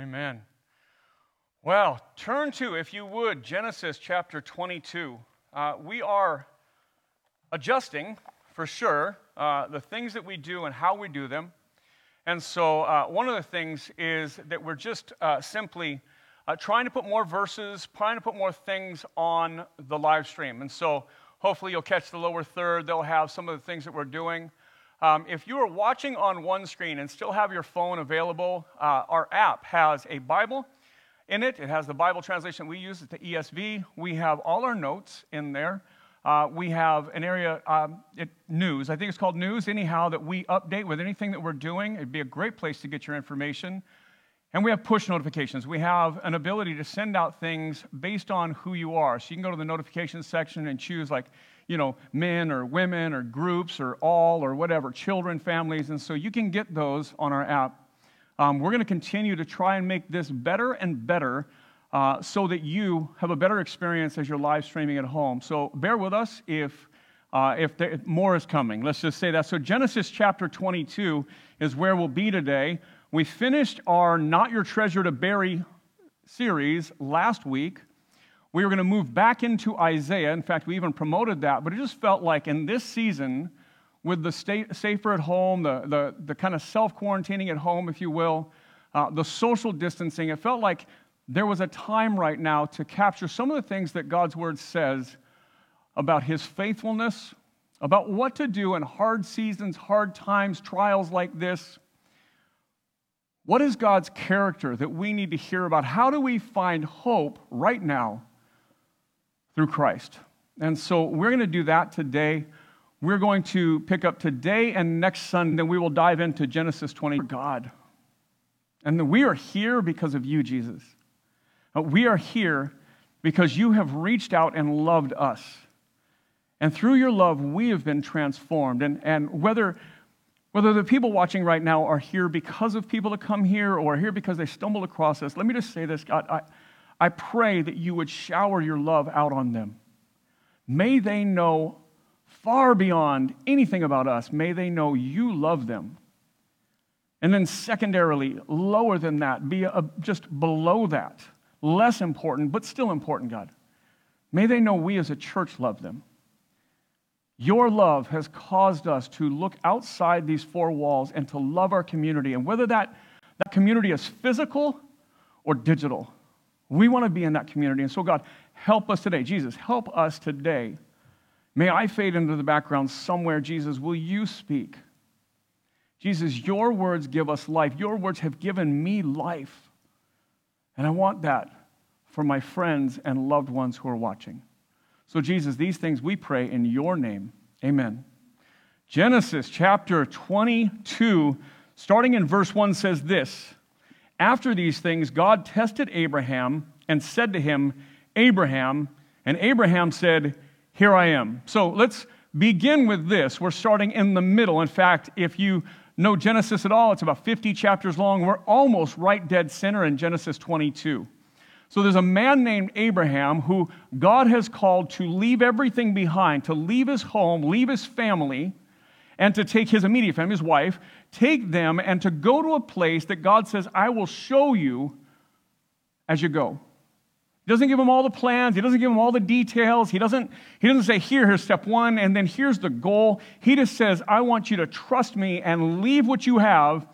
Amen. Well, turn to, if you would, Genesis chapter 22. Uh, we are adjusting, for sure, uh, the things that we do and how we do them. And so, uh, one of the things is that we're just uh, simply uh, trying to put more verses, trying to put more things on the live stream. And so, hopefully, you'll catch the lower third. They'll have some of the things that we're doing. Um, if you are watching on one screen and still have your phone available, uh, our app has a Bible in it. It has the Bible translation we use, it's the ESV. We have all our notes in there. Uh, we have an area, um, it, news, I think it's called news, anyhow, that we update with anything that we're doing. It'd be a great place to get your information. And we have push notifications. We have an ability to send out things based on who you are. So you can go to the notifications section and choose, like, you know, men or women or groups or all or whatever, children, families. And so you can get those on our app. Um, we're going to continue to try and make this better and better uh, so that you have a better experience as you're live streaming at home. So bear with us if, uh, if, there, if more is coming. Let's just say that. So, Genesis chapter 22 is where we'll be today. We finished our Not Your Treasure to Bury series last week. We were going to move back into Isaiah. In fact, we even promoted that, but it just felt like in this season, with the safer at home, the, the, the kind of self quarantining at home, if you will, uh, the social distancing, it felt like there was a time right now to capture some of the things that God's word says about his faithfulness, about what to do in hard seasons, hard times, trials like this. What is God's character that we need to hear about? How do we find hope right now through Christ. And so we're going to do that today. We're going to pick up today and next Sunday, we will dive into Genesis 20. God. And we are here because of you, Jesus. Uh, we are here because you have reached out and loved us. And through your love, we have been transformed. And, and whether, whether the people watching right now are here because of people that come here or here because they stumbled across us, let me just say this God, I, I pray that you would shower your love out on them. May they know far beyond anything about us, may they know you love them. And then, secondarily, lower than that, be a, just below that, less important, but still important, God. May they know we as a church love them. Your love has caused us to look outside these four walls and to love our community. And whether that, that community is physical or digital, we want to be in that community. And so, God, help us today. Jesus, help us today. May I fade into the background somewhere, Jesus. Will you speak? Jesus, your words give us life. Your words have given me life. And I want that for my friends and loved ones who are watching. So, Jesus, these things we pray in your name. Amen. Genesis chapter 22, starting in verse 1, says this. After these things, God tested Abraham and said to him, Abraham, and Abraham said, Here I am. So let's begin with this. We're starting in the middle. In fact, if you know Genesis at all, it's about 50 chapters long. We're almost right dead center in Genesis 22. So there's a man named Abraham who God has called to leave everything behind, to leave his home, leave his family, and to take his immediate family, his wife, take them and to go to a place that God says, I will show you as you go. He doesn't give them all the plans. He doesn't give them all the details. He doesn't, he doesn't say, here, here's step one, and then here's the goal. He just says, I want you to trust me and leave what you have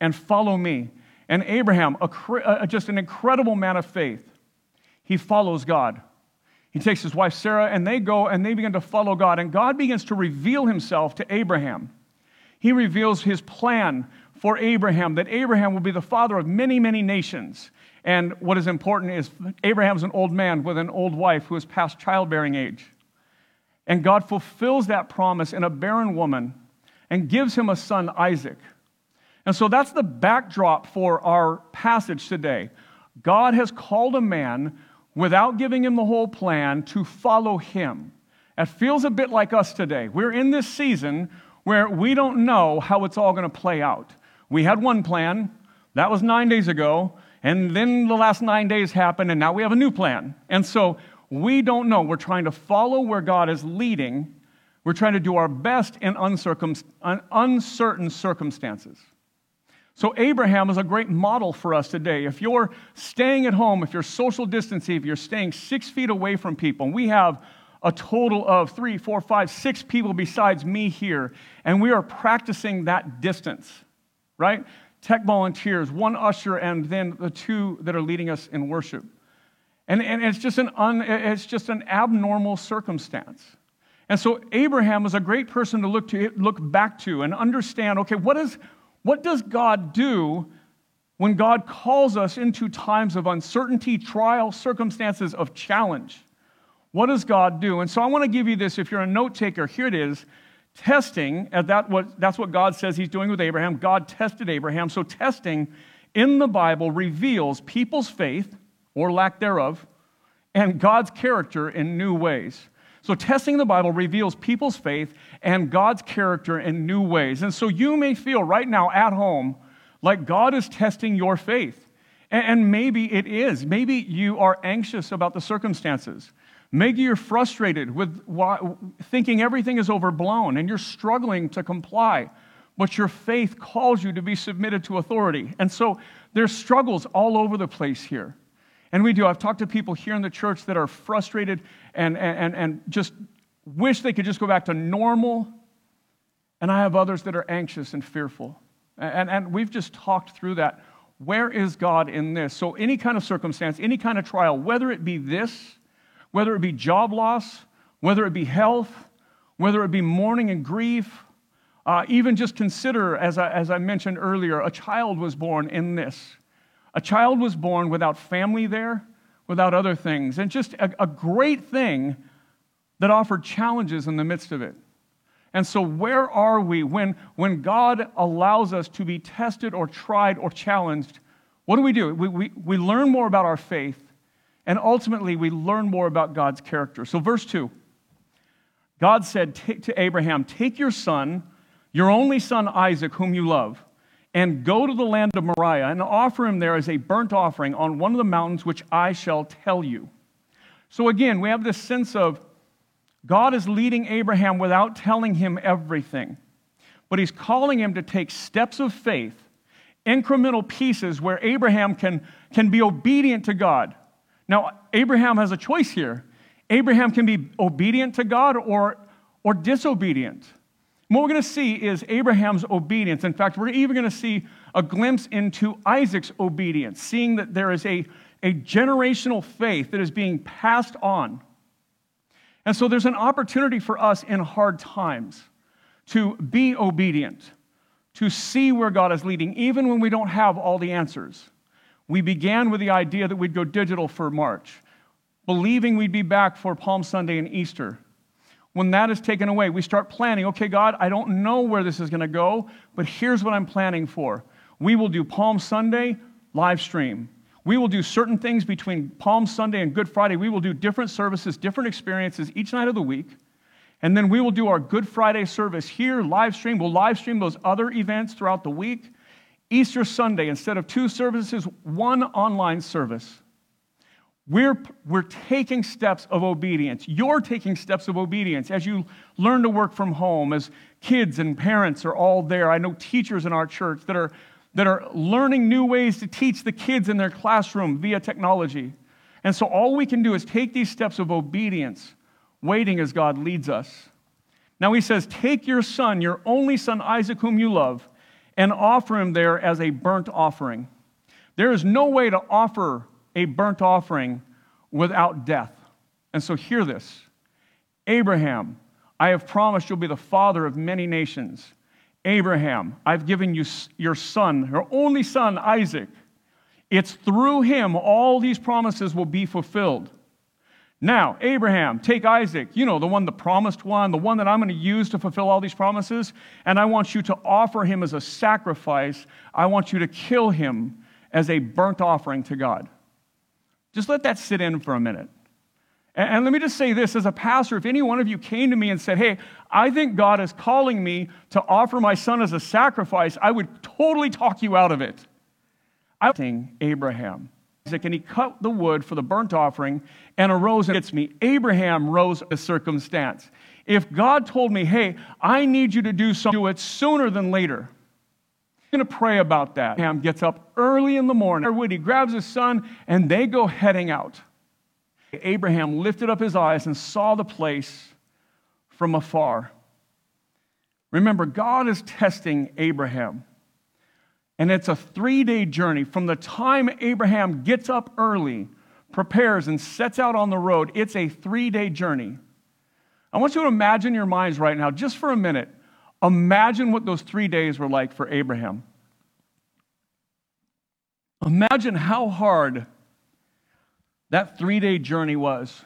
and follow me. And Abraham, a, a, uh, just an incredible man of faith, he follows God. He takes his wife Sarah, and they go and they begin to follow God. And God begins to reveal himself to Abraham. He reveals his plan for Abraham, that Abraham will be the father of many, many nations. And what is important is Abraham's an old man with an old wife who is past childbearing age. And God fulfills that promise in a barren woman and gives him a son, Isaac. And so that's the backdrop for our passage today. God has called a man without giving him the whole plan to follow him. It feels a bit like us today. We're in this season where we don't know how it's all going to play out. We had one plan, that was nine days ago, and then the last nine days happened, and now we have a new plan. And so we don't know. We're trying to follow where God is leading. We're trying to do our best in uncertain circumstances. So, Abraham is a great model for us today. If you're staying at home, if you're social distancing, if you're staying six feet away from people, and we have a total of three, four, five, six people besides me here, and we are practicing that distance, right? Tech volunteers, one usher, and then the two that are leading us in worship. And, and it's, just an un, it's just an abnormal circumstance. And so Abraham is a great person to look, to look back to and understand okay, what, is, what does God do when God calls us into times of uncertainty, trial, circumstances of challenge? What does God do? And so I want to give you this. If you're a note taker, here it is. Testing, that's what God says He's doing with Abraham. God tested Abraham. So testing in the Bible reveals people's faith or lack thereof and God's character in new ways. So, testing the Bible reveals people's faith and God's character in new ways. And so, you may feel right now at home like God is testing your faith. And maybe it is. Maybe you are anxious about the circumstances. Maybe you're frustrated with thinking everything is overblown and you're struggling to comply, but your faith calls you to be submitted to authority. And so there's struggles all over the place here. And we do. I've talked to people here in the church that are frustrated and, and, and just wish they could just go back to normal. And I have others that are anxious and fearful. And, and we've just talked through that. Where is God in this? So, any kind of circumstance, any kind of trial, whether it be this, whether it be job loss, whether it be health, whether it be mourning and grief, uh, even just consider, as I, as I mentioned earlier, a child was born in this. A child was born without family there, without other things, and just a, a great thing that offered challenges in the midst of it. And so, where are we when, when God allows us to be tested or tried or challenged? What do we do? We, we, we learn more about our faith, and ultimately, we learn more about God's character. So, verse 2 God said to Abraham, Take your son, your only son Isaac, whom you love and go to the land of Moriah and offer him there as a burnt offering on one of the mountains which I shall tell you. So again, we have this sense of God is leading Abraham without telling him everything, but he's calling him to take steps of faith, incremental pieces where Abraham can, can be obedient to God. Now, Abraham has a choice here. Abraham can be obedient to God or, or disobedient. What we're going to see is Abraham's obedience. In fact, we're even going to see a glimpse into Isaac's obedience, seeing that there is a, a generational faith that is being passed on. And so there's an opportunity for us in hard times to be obedient, to see where God is leading, even when we don't have all the answers. We began with the idea that we'd go digital for March, believing we'd be back for Palm Sunday and Easter when that is taken away, we start planning okay, God, I don't know where this is going to go, but here's what I'm planning for. We will do Palm Sunday live stream. We will do certain things between Palm Sunday and Good Friday. We will do different services, different experiences each night of the week. And then we will do our Good Friday service here, live stream. We'll live stream those other events throughout the week. Easter Sunday, instead of two services, one online service. We're, we're taking steps of obedience. You're taking steps of obedience as you learn to work from home, as kids and parents are all there. I know teachers in our church that are, that are learning new ways to teach the kids in their classroom via technology. And so all we can do is take these steps of obedience, waiting as God leads us. Now he says, Take your son, your only son Isaac, whom you love, and offer him there as a burnt offering. There is no way to offer a burnt offering without death. And so hear this Abraham, I have promised you'll be the father of many nations. Abraham, I've given you your son, your only son, Isaac. It's through him all these promises will be fulfilled. Now, Abraham, take Isaac, you know, the one, the promised one, the one that I'm going to use to fulfill all these promises, and I want you to offer him as a sacrifice. I want you to kill him as a burnt offering to God. Just let that sit in for a minute. And, and let me just say this as a pastor, if any one of you came to me and said, Hey, I think God is calling me to offer my son as a sacrifice, I would totally talk you out of it. I Abraham. And he cut the wood for the burnt offering and arose and it's me. Abraham rose a circumstance. If God told me, hey, I need you to do something, do it sooner than later. Going to pray about that. Abraham gets up early in the morning. He grabs his son, and they go heading out. Abraham lifted up his eyes and saw the place from afar. Remember, God is testing Abraham. And it's a three day journey from the time Abraham gets up early, prepares, and sets out on the road. It's a three day journey. I want you to imagine your minds right now, just for a minute. Imagine what those three days were like for Abraham. Imagine how hard that three day journey was.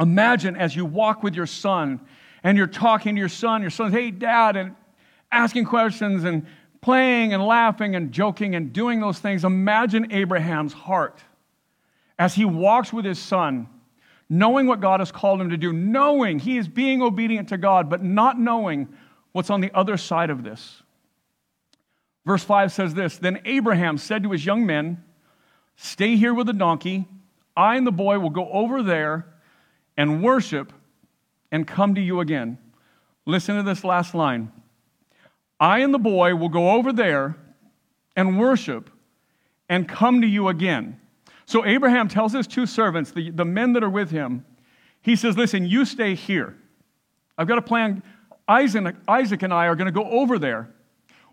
Imagine as you walk with your son and you're talking to your son, your son's, hey, dad, and asking questions and playing and laughing and joking and doing those things. Imagine Abraham's heart as he walks with his son, knowing what God has called him to do, knowing he is being obedient to God, but not knowing what's on the other side of this. Verse 5 says this Then Abraham said to his young men, Stay here with the donkey. I and the boy will go over there and worship and come to you again. Listen to this last line. I and the boy will go over there and worship and come to you again. So Abraham tells his two servants, the, the men that are with him, he says, Listen, you stay here. I've got a plan. Isaac, Isaac and I are going to go over there.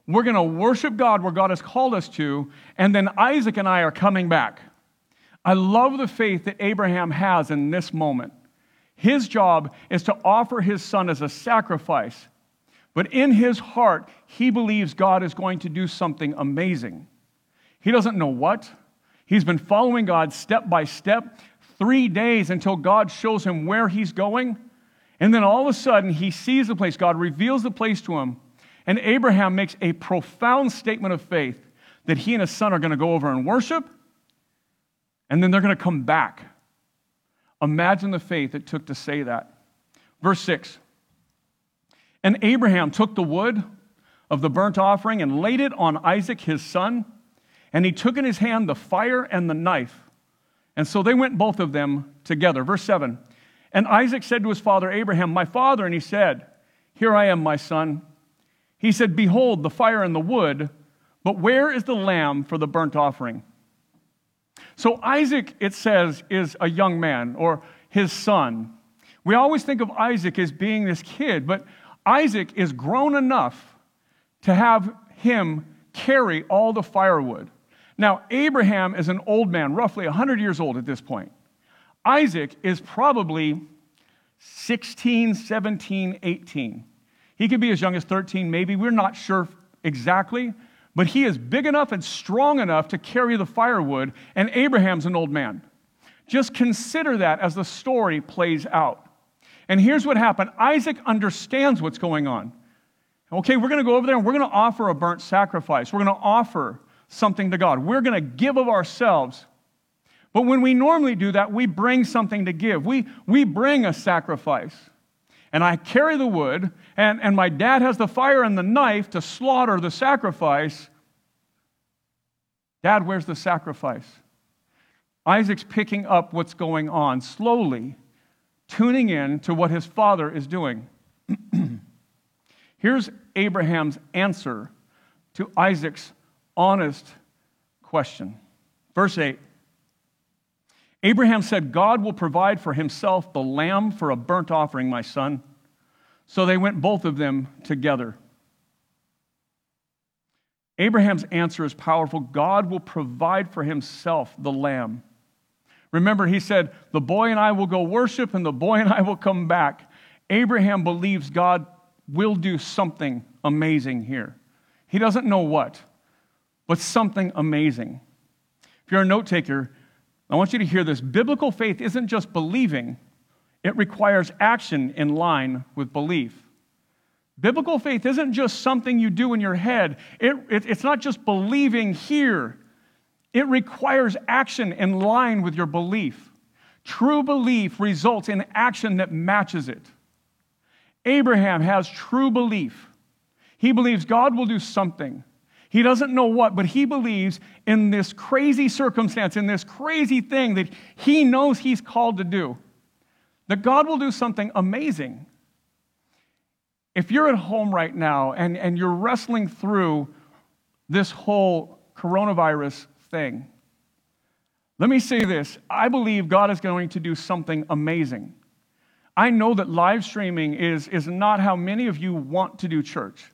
We're going to worship God where God has called us to, and then Isaac and I are coming back. I love the faith that Abraham has in this moment. His job is to offer his son as a sacrifice, but in his heart, he believes God is going to do something amazing. He doesn't know what. He's been following God step by step, three days until God shows him where he's going. And then all of a sudden, he sees the place. God reveals the place to him. And Abraham makes a profound statement of faith that he and his son are going to go over and worship and then they're going to come back. Imagine the faith it took to say that. Verse 6 And Abraham took the wood of the burnt offering and laid it on Isaac his son, and he took in his hand the fire and the knife. And so they went both of them together. Verse 7 And Isaac said to his father Abraham, My father, and he said, Here I am, my son. He said, Behold, the fire and the wood, but where is the lamb for the burnt offering? So Isaac, it says, is a young man or his son. We always think of Isaac as being this kid, but Isaac is grown enough to have him carry all the firewood. Now, Abraham is an old man, roughly 100 years old at this point. Isaac is probably 16, 17, 18. He could be as young as 13, maybe. We're not sure exactly, but he is big enough and strong enough to carry the firewood, and Abraham's an old man. Just consider that as the story plays out. And here's what happened Isaac understands what's going on. Okay, we're going to go over there and we're going to offer a burnt sacrifice. We're going to offer something to God. We're going to give of ourselves. But when we normally do that, we bring something to give. We, we bring a sacrifice and I carry the wood, and, and my dad has the fire and the knife to slaughter the sacrifice. Dad, where's the sacrifice? Isaac's picking up what's going on slowly, tuning in to what his father is doing. Here's Abraham's answer to Isaac's honest question. Verse 8 Abraham said, God will provide for himself the lamb for a burnt offering, my son. So they went both of them together. Abraham's answer is powerful. God will provide for himself the lamb. Remember, he said, The boy and I will go worship, and the boy and I will come back. Abraham believes God will do something amazing here. He doesn't know what, but something amazing. If you're a note taker, I want you to hear this. Biblical faith isn't just believing, it requires action in line with belief. Biblical faith isn't just something you do in your head, it, it, it's not just believing here, it requires action in line with your belief. True belief results in action that matches it. Abraham has true belief. He believes God will do something. He doesn't know what, but he believes in this crazy circumstance, in this crazy thing that he knows he's called to do, that God will do something amazing. If you're at home right now and, and you're wrestling through this whole coronavirus thing. Let me say this I believe God is going to do something amazing. I know that live streaming is, is not how many of you want to do church.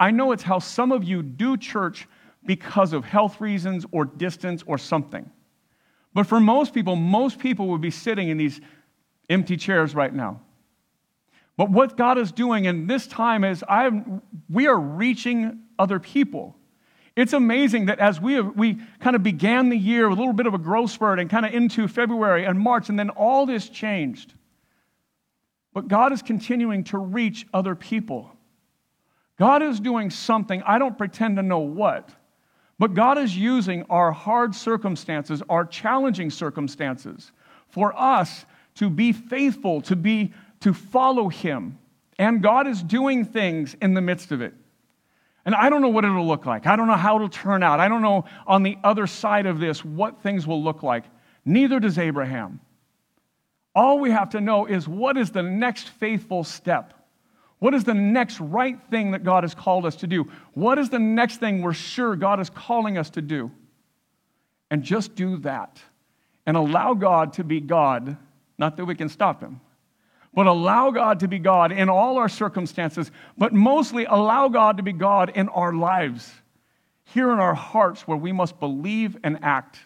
I know it's how some of you do church because of health reasons or distance or something. But for most people, most people would be sitting in these empty chairs right now. But what God is doing in this time is I'm, we are reaching other people. It's amazing that as we, have, we kind of began the year with a little bit of a growth spurt and kind of into February and March, and then all this changed. But God is continuing to reach other people. God is doing something, I don't pretend to know what, but God is using our hard circumstances, our challenging circumstances, for us to be faithful, to be to follow him. And God is doing things in the midst of it. And I don't know what it'll look like. I don't know how it'll turn out. I don't know on the other side of this what things will look like. Neither does Abraham. All we have to know is what is the next faithful step? What is the next right thing that God has called us to do? What is the next thing we're sure God is calling us to do? And just do that and allow God to be God, not that we can stop Him but allow God to be God in all our circumstances, but mostly allow God to be God in our lives, here in our hearts where we must believe and act.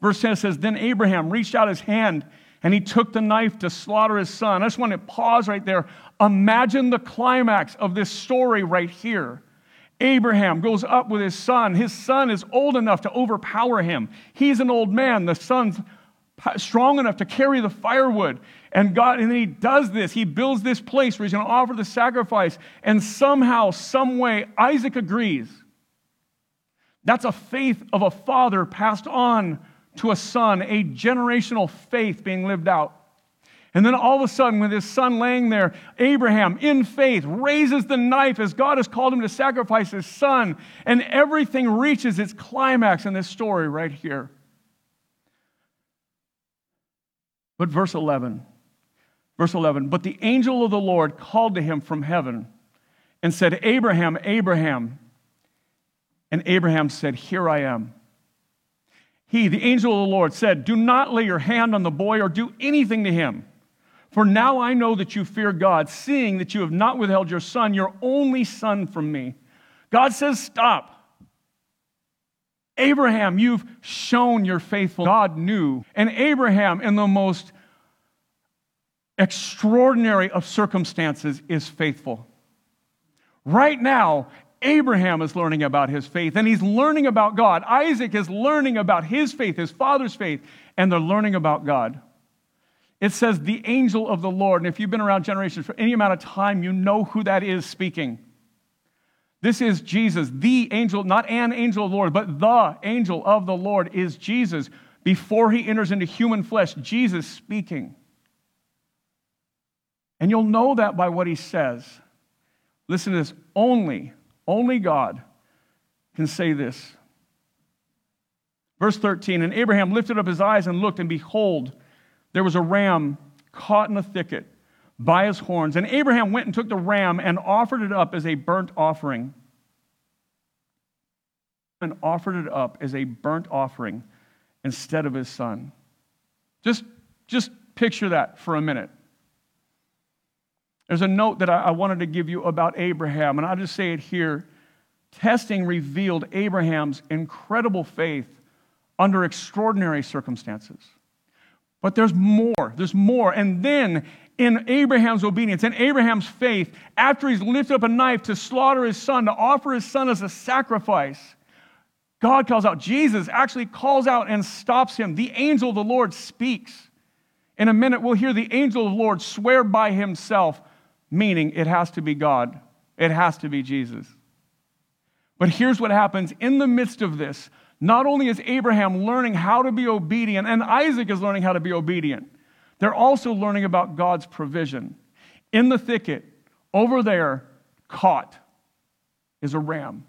Verse 10 says, Then Abraham reached out his hand and he took the knife to slaughter his son. I just want to pause right there. Imagine the climax of this story right here. Abraham goes up with his son. His son is old enough to overpower him. He's an old man. The son's strong enough to carry the firewood. And God, and then he does this. He builds this place where he's going to offer the sacrifice. And somehow, some way, Isaac agrees. That's a faith of a father passed on to a son, a generational faith being lived out. And then all of a sudden, with his son laying there, Abraham, in faith, raises the knife as God has called him to sacrifice his son. And everything reaches its climax in this story right here. But verse 11, verse 11, but the angel of the Lord called to him from heaven and said, Abraham, Abraham. And Abraham said, Here I am. He, the angel of the Lord, said, Do not lay your hand on the boy or do anything to him. For now I know that you fear God, seeing that you have not withheld your son, your only son, from me. God says, Stop. Abraham, you've shown your faithful. God knew. And Abraham, in the most extraordinary of circumstances, is faithful. Right now, Abraham is learning about his faith and he's learning about God. Isaac is learning about his faith, his father's faith, and they're learning about God. It says, the angel of the Lord. And if you've been around generations for any amount of time, you know who that is speaking. This is Jesus, the angel, not an angel of the Lord, but the angel of the Lord is Jesus. Before he enters into human flesh, Jesus speaking. And you'll know that by what he says. Listen to this only, only God can say this. Verse 13 And Abraham lifted up his eyes and looked, and behold, there was a ram caught in a thicket by his horns. And Abraham went and took the ram and offered it up as a burnt offering. And offered it up as a burnt offering instead of his son. Just, just picture that for a minute. There's a note that I, I wanted to give you about Abraham, and I'll just say it here. Testing revealed Abraham's incredible faith under extraordinary circumstances. But there's more. There's more. And then in Abraham's obedience, in Abraham's faith, after he's lifted up a knife to slaughter his son, to offer his son as a sacrifice, God calls out. Jesus actually calls out and stops him. The angel of the Lord speaks. In a minute, we'll hear the angel of the Lord swear by himself, meaning it has to be God, it has to be Jesus. But here's what happens in the midst of this not only is Abraham learning how to be obedient, and Isaac is learning how to be obedient, they're also learning about God's provision. In the thicket, over there, caught, is a ram.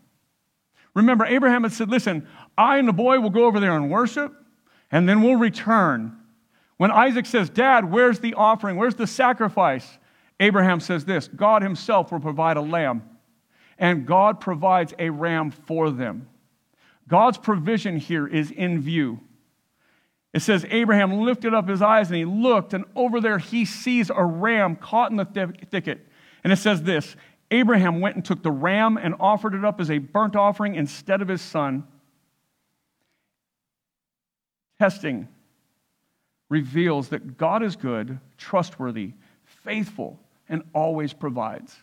Remember, Abraham had said, Listen, I and the boy will go over there and worship, and then we'll return. When Isaac says, Dad, where's the offering? Where's the sacrifice? Abraham says this God himself will provide a lamb. and God provides a ram for them. God's provision here is in view. It says, Abraham lifted up his eyes and he looked, and over there he sees a ram caught in the thicket. And it says this Abraham went and took the ram and offered it up as a burnt offering instead of his son. Testing reveals that God is good, trustworthy, faithful, and always provides.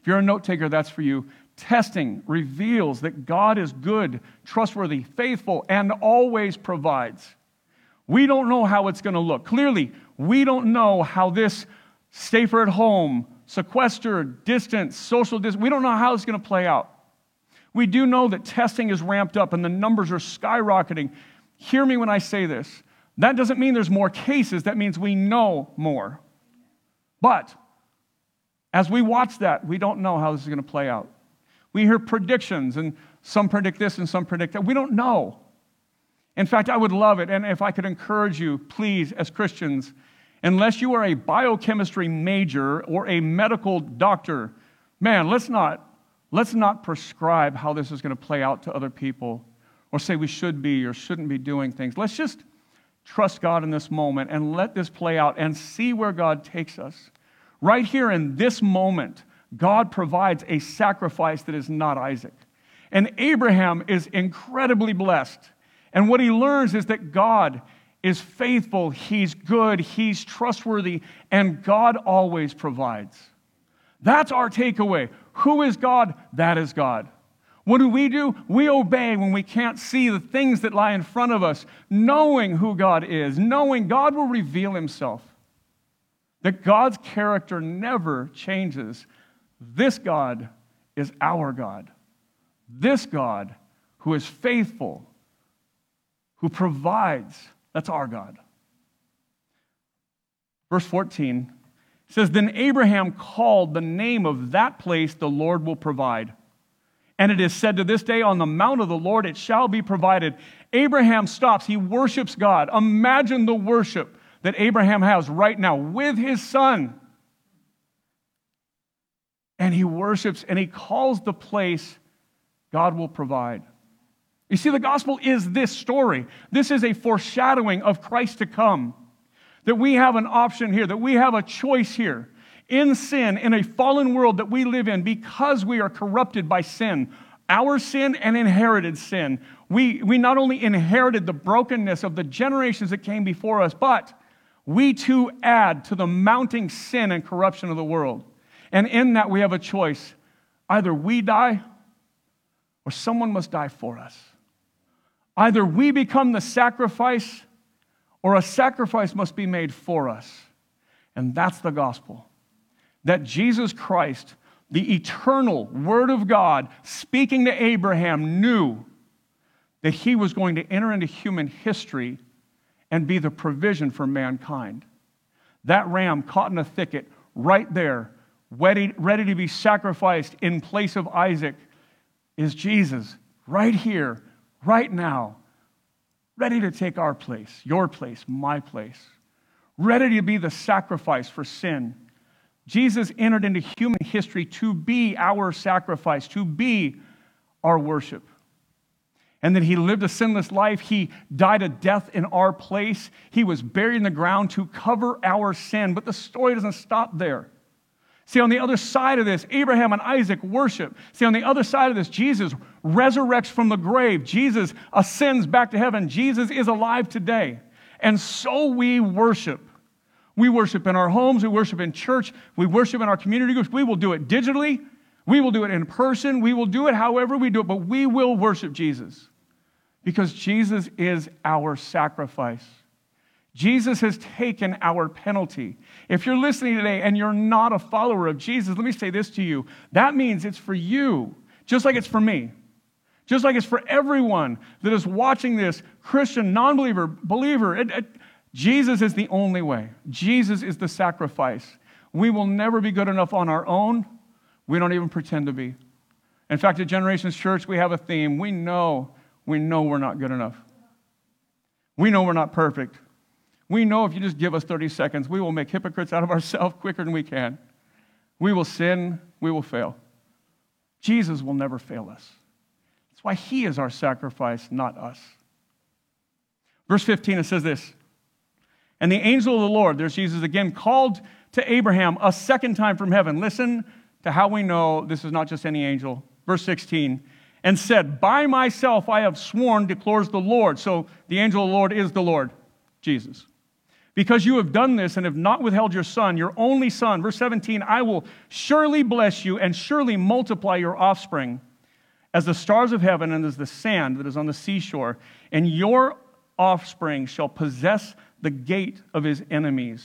If you're a note taker, that's for you. Testing reveals that God is good, trustworthy, faithful, and always provides. We don't know how it's going to look. Clearly, we don't know how this stay for at home, sequestered, distance, social distance, we don't know how it's going to play out. We do know that testing is ramped up and the numbers are skyrocketing. Hear me when I say this. That doesn't mean there's more cases, that means we know more. But as we watch that, we don't know how this is going to play out. We hear predictions, and some predict this and some predict that. We don't know. In fact, I would love it, and if I could encourage you, please, as Christians, unless you are a biochemistry major or a medical doctor, man, let's not, let's not prescribe how this is going to play out to other people or say we should be or shouldn't be doing things. Let's just trust God in this moment and let this play out and see where God takes us. Right here in this moment, God provides a sacrifice that is not Isaac. And Abraham is incredibly blessed. And what he learns is that God is faithful, he's good, he's trustworthy, and God always provides. That's our takeaway. Who is God? That is God. What do we do? We obey when we can't see the things that lie in front of us, knowing who God is, knowing God will reveal himself. That God's character never changes. This God is our God. This God who is faithful, who provides, that's our God. Verse 14 says, Then Abraham called the name of that place the Lord will provide. And it is said to this day, On the mount of the Lord it shall be provided. Abraham stops. He worships God. Imagine the worship that Abraham has right now with his son. And he worships and he calls the place God will provide. You see, the gospel is this story. This is a foreshadowing of Christ to come. That we have an option here, that we have a choice here in sin, in a fallen world that we live in, because we are corrupted by sin, our sin and inherited sin. We, we not only inherited the brokenness of the generations that came before us, but we too add to the mounting sin and corruption of the world. And in that, we have a choice either we die or someone must die for us. Either we become the sacrifice or a sacrifice must be made for us. And that's the gospel that Jesus Christ, the eternal Word of God, speaking to Abraham, knew that he was going to enter into human history and be the provision for mankind. That ram caught in a thicket right there, ready, ready to be sacrificed in place of Isaac, is Jesus, right here, right now, ready to take our place, your place, my place, ready to be the sacrifice for sin Jesus entered into human history to be our sacrifice, to be our worship. And that he lived a sinless life. He died a death in our place. He was buried in the ground to cover our sin. But the story doesn't stop there. See, on the other side of this, Abraham and Isaac worship. See, on the other side of this, Jesus resurrects from the grave. Jesus ascends back to heaven. Jesus is alive today. And so we worship. We worship in our homes, we worship in church, we worship in our community groups. We will do it digitally, we will do it in person, we will do it however we do it, but we will worship Jesus because Jesus is our sacrifice. Jesus has taken our penalty. If you're listening today and you're not a follower of Jesus, let me say this to you. That means it's for you, just like it's for me. Just like it's for everyone that is watching this, Christian, non believer, believer. It, it, Jesus is the only way. Jesus is the sacrifice. We will never be good enough on our own. We don't even pretend to be. In fact, at Generations Church, we have a theme. We know, we know we're not good enough. We know we're not perfect. We know if you just give us 30 seconds, we will make hypocrites out of ourselves quicker than we can. We will sin, we will fail. Jesus will never fail us. That's why he is our sacrifice, not us. Verse 15, it says this And the angel of the Lord, there's Jesus again, called to Abraham a second time from heaven. Listen to how we know this is not just any angel. Verse 16, and said, By myself I have sworn, declares the Lord. So the angel of the Lord is the Lord, Jesus. Because you have done this and have not withheld your son, your only son. Verse 17, I will surely bless you and surely multiply your offspring as the stars of heaven and as the sand that is on the seashore. And your offspring shall possess the gate of his enemies.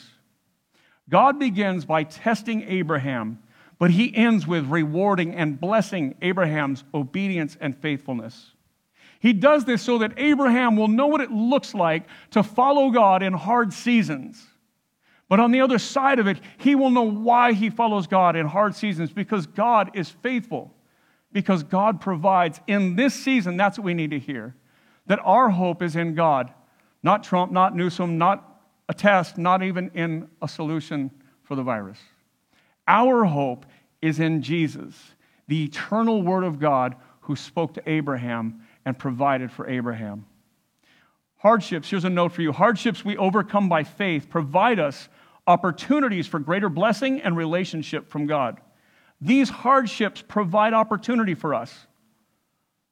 God begins by testing Abraham, but he ends with rewarding and blessing Abraham's obedience and faithfulness. He does this so that Abraham will know what it looks like to follow God in hard seasons. But on the other side of it, he will know why he follows God in hard seasons because God is faithful, because God provides. In this season, that's what we need to hear that our hope is in God, not Trump, not Newsom, not a test, not even in a solution for the virus. Our hope is in Jesus, the eternal Word of God who spoke to Abraham and provided for Abraham. Hardships, here's a note for you. Hardships we overcome by faith provide us opportunities for greater blessing and relationship from God. These hardships provide opportunity for us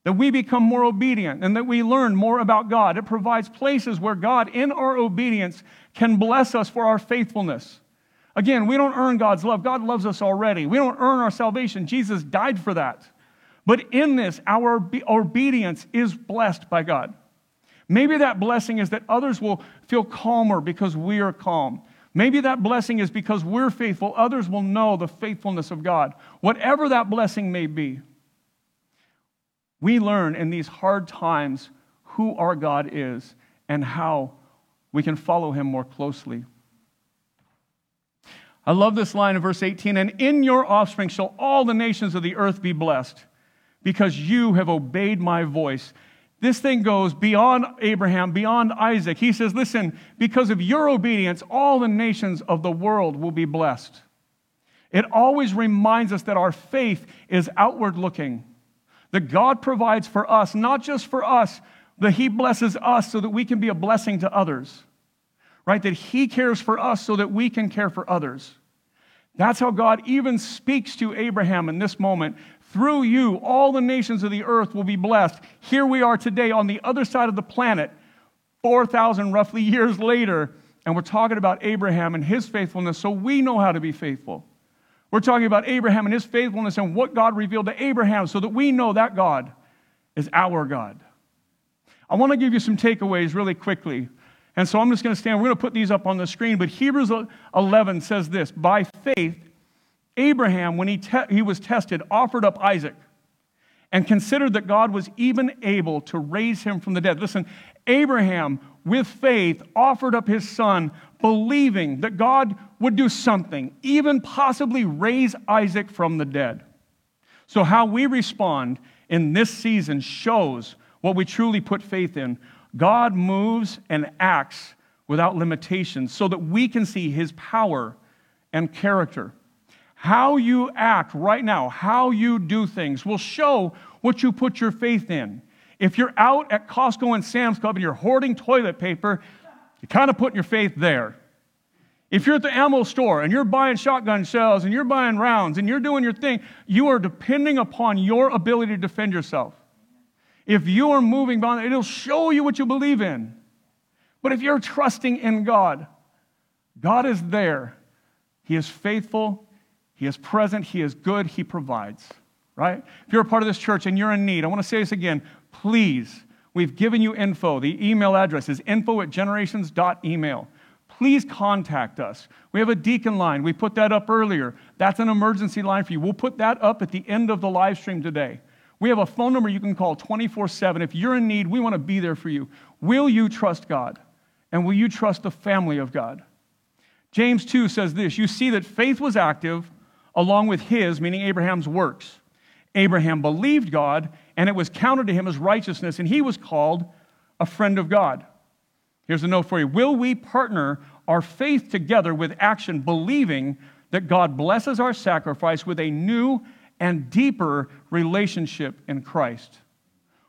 that we become more obedient and that we learn more about God. It provides places where God, in our obedience, can bless us for our faithfulness. Again, we don't earn God's love. God loves us already. We don't earn our salvation. Jesus died for that. But in this, our obedience is blessed by God. Maybe that blessing is that others will feel calmer because we are calm. Maybe that blessing is because we're faithful, others will know the faithfulness of God. Whatever that blessing may be, we learn in these hard times who our God is and how we can follow him more closely. I love this line in verse 18 and in your offspring shall all the nations of the earth be blessed because you have obeyed my voice. This thing goes beyond Abraham, beyond Isaac. He says, Listen, because of your obedience, all the nations of the world will be blessed. It always reminds us that our faith is outward looking that God provides for us, not just for us, that He blesses us so that we can be a blessing to others, right? That He cares for us so that we can care for others. That's how God even speaks to Abraham in this moment. Through you, all the nations of the earth will be blessed. Here we are today on the other side of the planet, 4,000 roughly years later, and we're talking about Abraham and his faithfulness, so we know how to be faithful. We're talking about Abraham and his faithfulness and what God revealed to Abraham so that we know that God is our God. I want to give you some takeaways really quickly. And so I'm just going to stand. We're going to put these up on the screen. But Hebrews 11 says this By faith, Abraham, when he, te- he was tested, offered up Isaac and considered that God was even able to raise him from the dead. Listen, Abraham, with faith, offered up his son, believing that God would do something, even possibly raise Isaac from the dead. So, how we respond in this season shows what we truly put faith in. God moves and acts without limitations so that we can see his power and character. How you act right now, how you do things, will show what you put your faith in. If you're out at Costco and Sam's Club and you're hoarding toilet paper, you're kind of putting your faith there. If you're at the ammo store and you're buying shotgun shells and you're buying rounds and you're doing your thing, you are depending upon your ability to defend yourself. If you are moving beyond, it'll show you what you believe in. But if you're trusting in God, God is there. He is faithful. He is present, He is good, He provides, right? If you're a part of this church and you're in need, I want to say this again. Please, we've given you info. The email address is info at generations.email. Please contact us. We have a deacon line. We put that up earlier. That's an emergency line for you. We'll put that up at the end of the live stream today. We have a phone number you can call 24 7. If you're in need, we want to be there for you. Will you trust God? And will you trust the family of God? James 2 says this You see that faith was active along with his, meaning Abraham's works. Abraham believed God, and it was counted to him as righteousness, and he was called a friend of God. Here's a note for you Will we partner our faith together with action, believing that God blesses our sacrifice with a new and deeper relationship in Christ.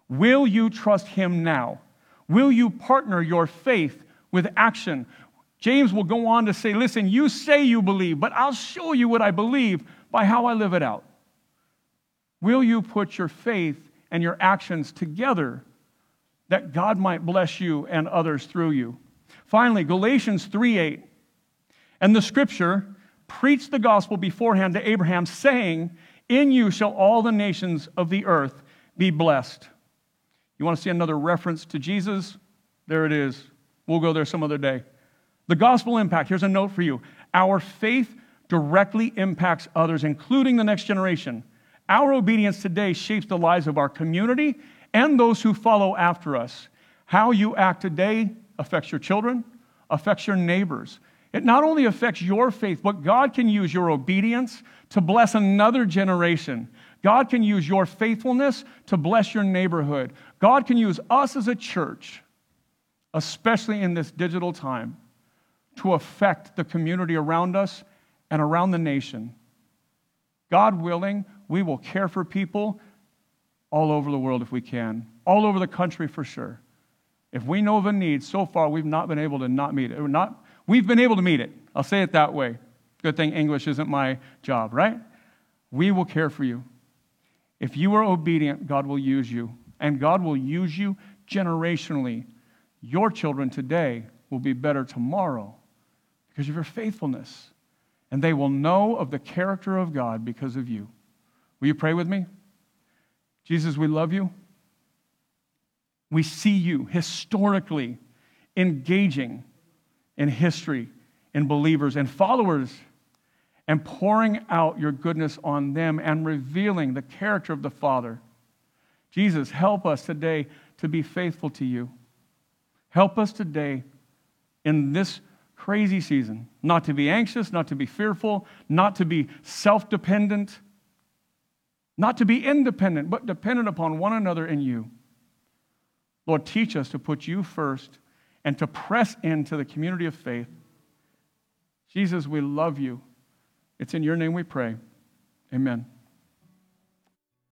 Will you trust Him now? Will you partner your faith with action? James will go on to say, Listen, you say you believe, but I'll show you what I believe by how I live it out. Will you put your faith and your actions together that God might bless you and others through you? Finally, Galatians 3 8. And the scripture preached the gospel beforehand to Abraham, saying, In you shall all the nations of the earth be blessed. You want to see another reference to Jesus? There it is. We'll go there some other day. The gospel impact, here's a note for you. Our faith directly impacts others, including the next generation. Our obedience today shapes the lives of our community and those who follow after us. How you act today affects your children, affects your neighbors. It not only affects your faith, but God can use your obedience to bless another generation. God can use your faithfulness to bless your neighborhood. God can use us as a church, especially in this digital time, to affect the community around us and around the nation. God willing, we will care for people all over the world if we can, all over the country for sure. If we know of a need, so far we've not been able to not meet it. We're not, we've been able to meet it. I'll say it that way. Good thing English isn't my job, right? We will care for you. If you are obedient, God will use you, and God will use you generationally. Your children today will be better tomorrow because of your faithfulness, and they will know of the character of God because of you. Will you pray with me? Jesus, we love you. We see you historically engaging in history, in believers and followers and pouring out your goodness on them and revealing the character of the Father. Jesus, help us today to be faithful to you. Help us today in this crazy season not to be anxious, not to be fearful, not to be self dependent, not to be independent, but dependent upon one another in you. Lord, teach us to put you first and to press into the community of faith. Jesus, we love you. It's in your name we pray. Amen.